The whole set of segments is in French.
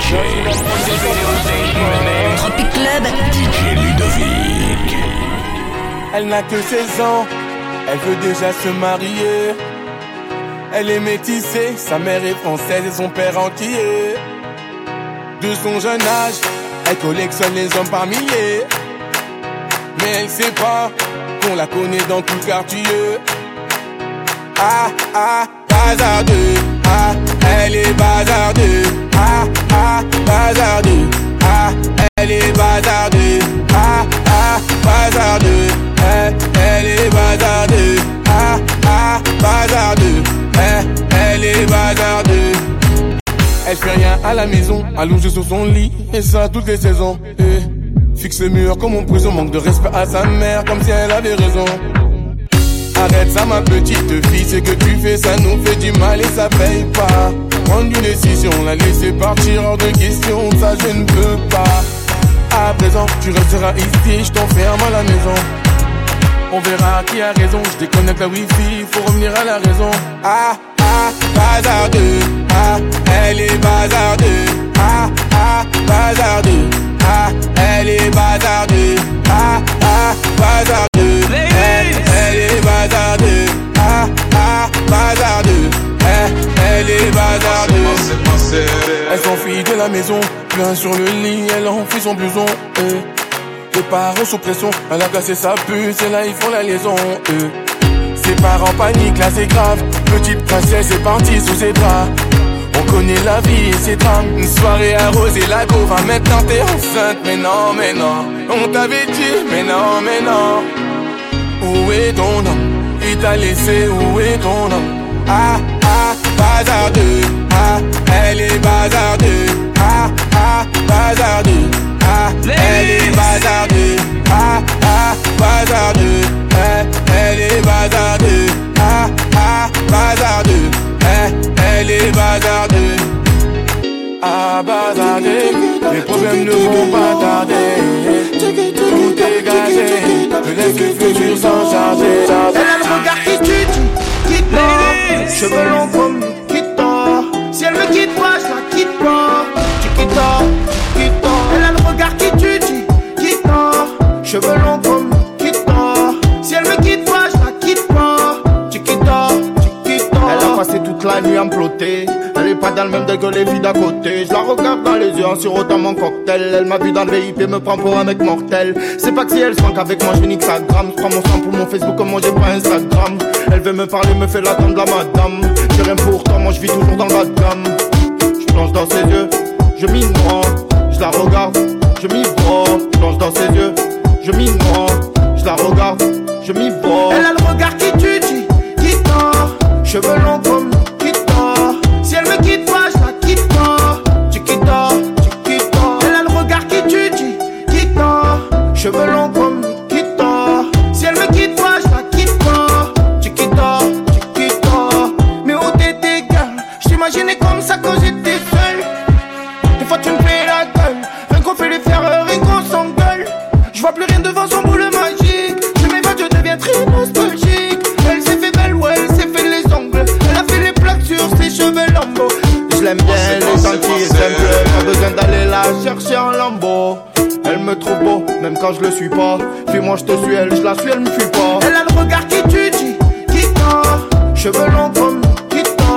DJ. Tropic Club. DJ Ludovic. Elle n'a que 16 ans, elle veut déjà se marier. Elle est métissée, sa mère est française et son père entier. De son jeune âge, elle collectionne les hommes par milliers. Mais elle sait pas qu'on la connaît dans tout le quartier. Ah ah, bazardeux, ah, elle est bazardeux, ah ah, bazardeux, ah, elle est bazardeux, ah ah, bazardeux, elle, elle est bazardeux, ah ah, bazardeux, elle, elle est bazardeux. Elle fait rien à la maison, allongée sur son lit, et ça toutes les saisons. Eh, fixe le mur comme en prison, manque de respect à sa mère, comme si elle avait raison. Arrête ça ma petite fille, ce que tu fais ça nous fait du mal et ça paye pas Prendre une décision, la laisser partir hors de question, ça je ne peux pas. À présent tu resteras ici, je t'enferme à la maison. On verra qui a raison, je déconnecte la wifi, faut revenir à la raison. Ah ah, bazardeux, ah, elle est bazardeux. Ah ah, bazardeux, ah, elle est bazardeux. Ah ah, bazardeux, maison, plein sur le lit, elle enfuit son blouson eh. Les parents sous pression, elle a cassé sa puce et là ils font la liaison eh. Ses parents paniquent, là c'est grave. Petite princesse est partie sous ses draps On connaît la vie et ses drames. Une soirée arrosée, la go maintenant t'es enceinte. Mais non, mais non On t'avait dit, mais non, mais non. Où est ton homme Il t'a laissé, où est ton homme Ah, ah, bazardeux. Ah, elle est bazardeux futur s'en charger. Elle a le regard qui tue, qui quitte Cheveux longs comme Nikita Si elle me quitte pas, je la quitte pas. Chiquita, Chiquita Elle a le regard qui tue, qui quitte Cheveux longs comme Nikita Si elle me quitte pas, je la quitte pas. Chiquita, Chiquita Elle a passé toute la nuit à me pas dans le même que les filles d'à côté Je la regarde dans les yeux en sirotant mon cocktail. Elle m'a vu dans le VIP, me prend pour un mec mortel. C'est pas que si elle se manque avec moi, je nique sa gramme. Je prends mon sang pour mon Facebook, comme moi j'ai pas Instagram. Elle veut me parler, me fait l'attendre la madame. J'ai rien pour toi, moi je vis toujours dans la gamme. Je plonge dans ses yeux, je m'y noie Je la regarde, je m'y vois. Je plonge dans ses yeux, je m'y noie Je la regarde, je m'y vois. Elle a le regard qui tue, qui, qui tord. Cheveux longs la chercher en lambeau. Elle me trouve beau, même quand je le suis pas. Puis-moi je te suis, elle, je la suis, elle me fuit pas. Elle a le regard qui tue, qui, qui tord. Cheveux longs comme Nikita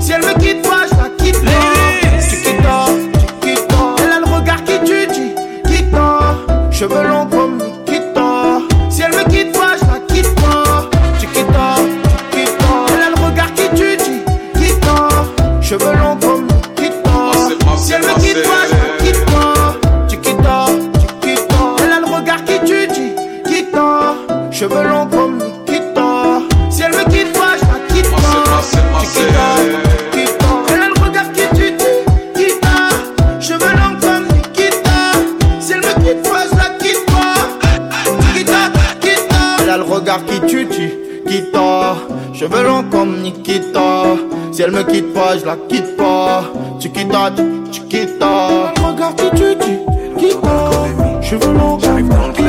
Si elle me quitte pas, je la quitte pas. Chiquita, Chiquita Elle a le regard qui tue, qui, qui tord. Cheveux longs comme Cheveux longs comme Nikita. Si elle me quitte pas, je la quitte pas. Chiquita, Chiquita. Elle a le regard qui tue, qui, qui tord Cheveux longs comme Nikita. Si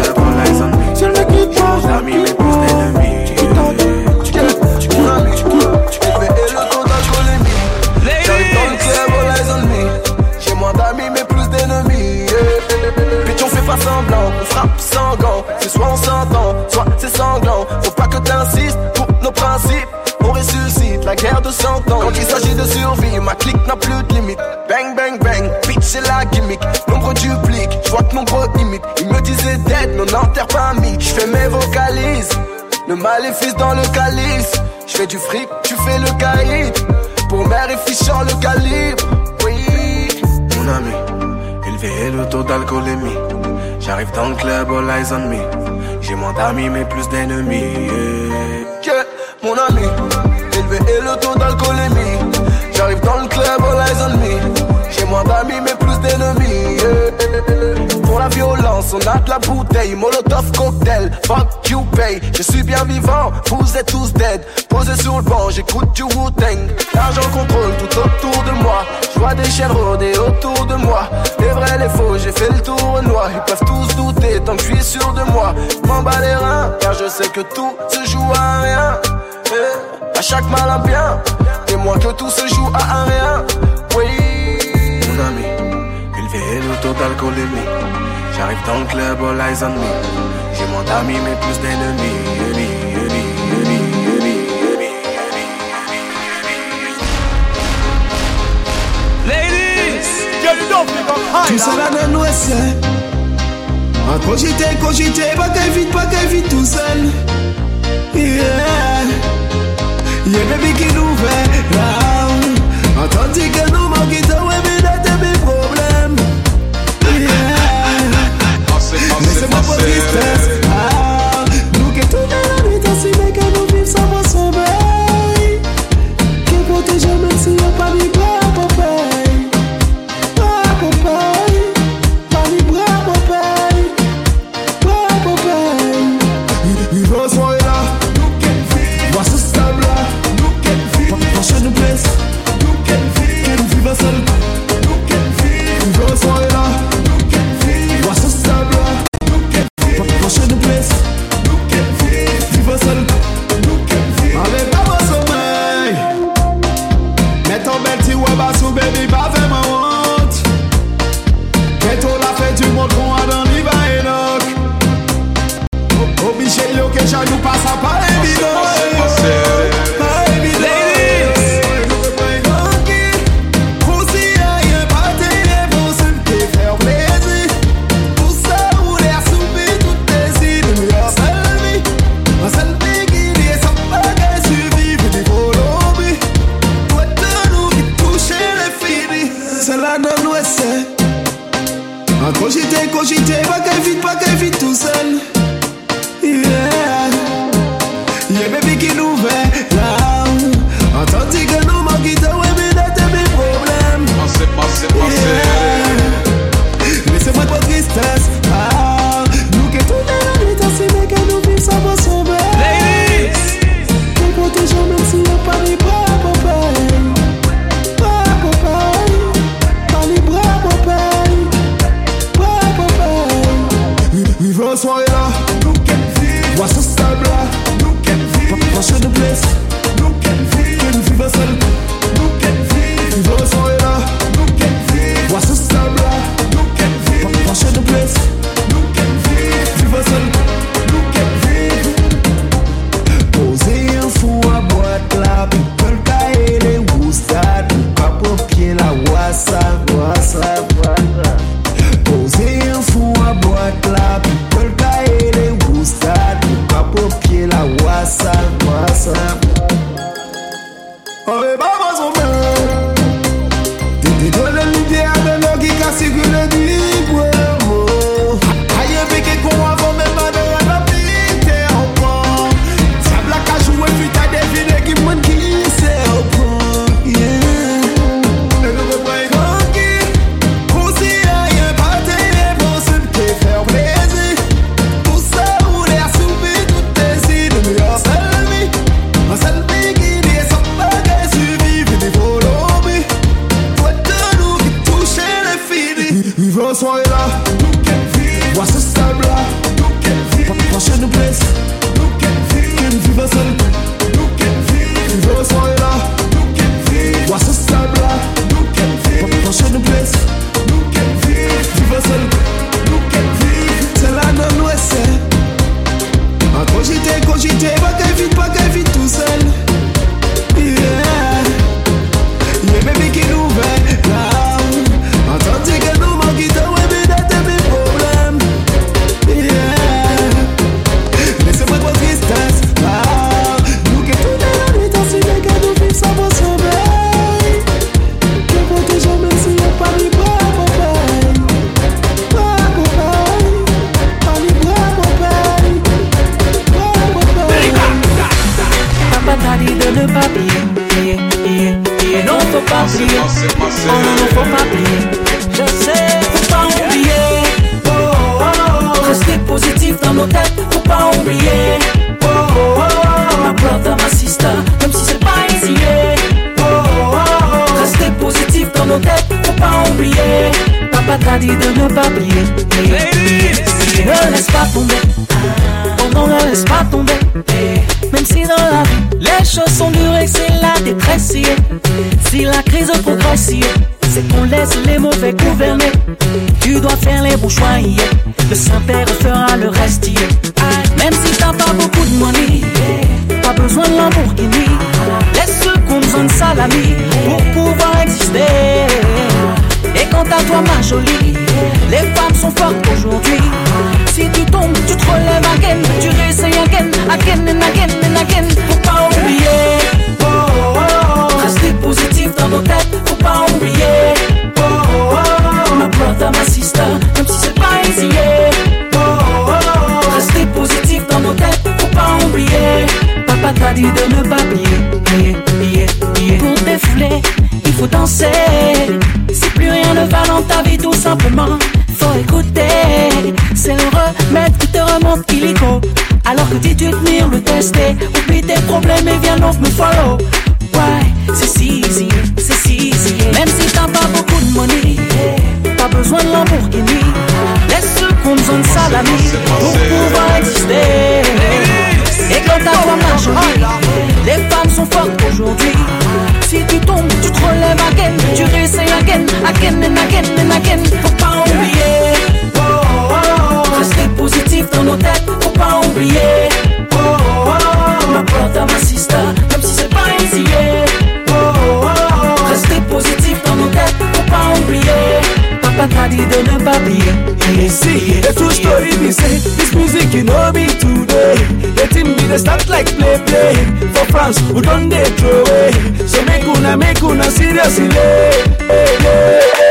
je vois que nombre imite. Il me disait dead, non, un Je fais mes vocalises, le maléfice dans le calice. Je fais du fric, tu fais le caïd. Pour mère et fichant le calibre. Oui, mon ami, élevé le taux d'alcoolémie. J'arrive dans le club, all eyes on me. J'ai moins d'amis, mais plus d'ennemis. Yeah. mon ami, élevé et le taux d'alcoolémie. On a de la bouteille, molotov cocktail, fuck you pay. Je suis bien vivant, vous êtes tous dead. Posé sur le banc, j'écoute du Wu-Tang. L'argent contrôle tout autour de moi. Je vois des chaînes rôder autour de moi. Les vrais, les faux, j'ai fait le tour noir. Ils peuvent tous douter tant que je suis sûr de moi. M'en bats les reins, car je sais que tout se joue à rien. Eh, à chaque mal bien, témoin que tout se joue à rien. Oui, mon ami, élevé le taux d'alcoolémie. J'arrive dans le club, all eyes on me. J'ai moins d'amis, mais plus d'ennemis. Ladies, tout ça là dans l'ouest. En cogité, cogité, pas qu'elle vite, pas qu'elle vite tout seul. Yeah, yeah, baby qui nous fait là. Entendu que nous manquons Rose Royal, nous qu'elle vit. Vois ce stable là, nous qu'elle vit. Proche de blesse, nous qu'elle vit. Que nous vivons seul, nous qu'elle vit. Rose Royal, nous qu'elle vit. Vois ce stable là, nous qu'elle vit. Proche de blesse, nous qu'elle feel. Vivons seul. Oh non, non, faut pas oublier. Je sais, faut pas oublier. Oh, oh, oh. Rester positif dans nos têtes, faut pas oublier. Oh, oh, oh. Ma brother, ma sister, même si c'est pas easy. Oh, oh, oh. Rester positif dans nos têtes, faut pas oublier. Papa t'a dit de ne pas oublier. Ne laisse pas tomber. Oh non, ne laisse pas tomber. Si dans la vie, les choses sont dures et c'est la détresse. Si la crise progresse, c'est qu'on laisse les mauvais gouverner. Tu dois faire les bons choix, le Saint-Père fera le reste. Même si t'as pas beaucoup de money, pas besoin de Lamborghini. Laisse qu'on besoin de salami pour pouvoir exister. Et quant à toi, ma jolie, les femmes sont fortes aujourd'hui. Si tu tombes, tu te relèves again, dit de ne pas. Yeah, yeah, yeah. Pour défouler, il faut danser. Si plus rien ne va dans ta vie, tout simplement, faut écouter. C'est le remède qui te remonte illico. Alors que dis-tu tenir le tester, oublie tes problèmes et viens donc me follow. Ouais, c'est si easy, c'est si easy. Même si t'as pas beaucoup de money, pas besoin de Lamborghini. Laisse ceux qu'on besoin de salami pour pouvoir exister. Again, and again and again. Faut pas oublier, oh, oh, oh. rester positif dans nos têtes, faut pas oublier. Oh, oh, oh. Ma brother, ma sister, même si c'est pas easy. Oh, oh, oh. Rester positif dans nos têtes, faut pas oublier. Papa t'a dit de ne pas oublier. See, the true story This music you know me today dey start like play play for france we don dey throw away so make una make una seriously. Hey, hey, hey.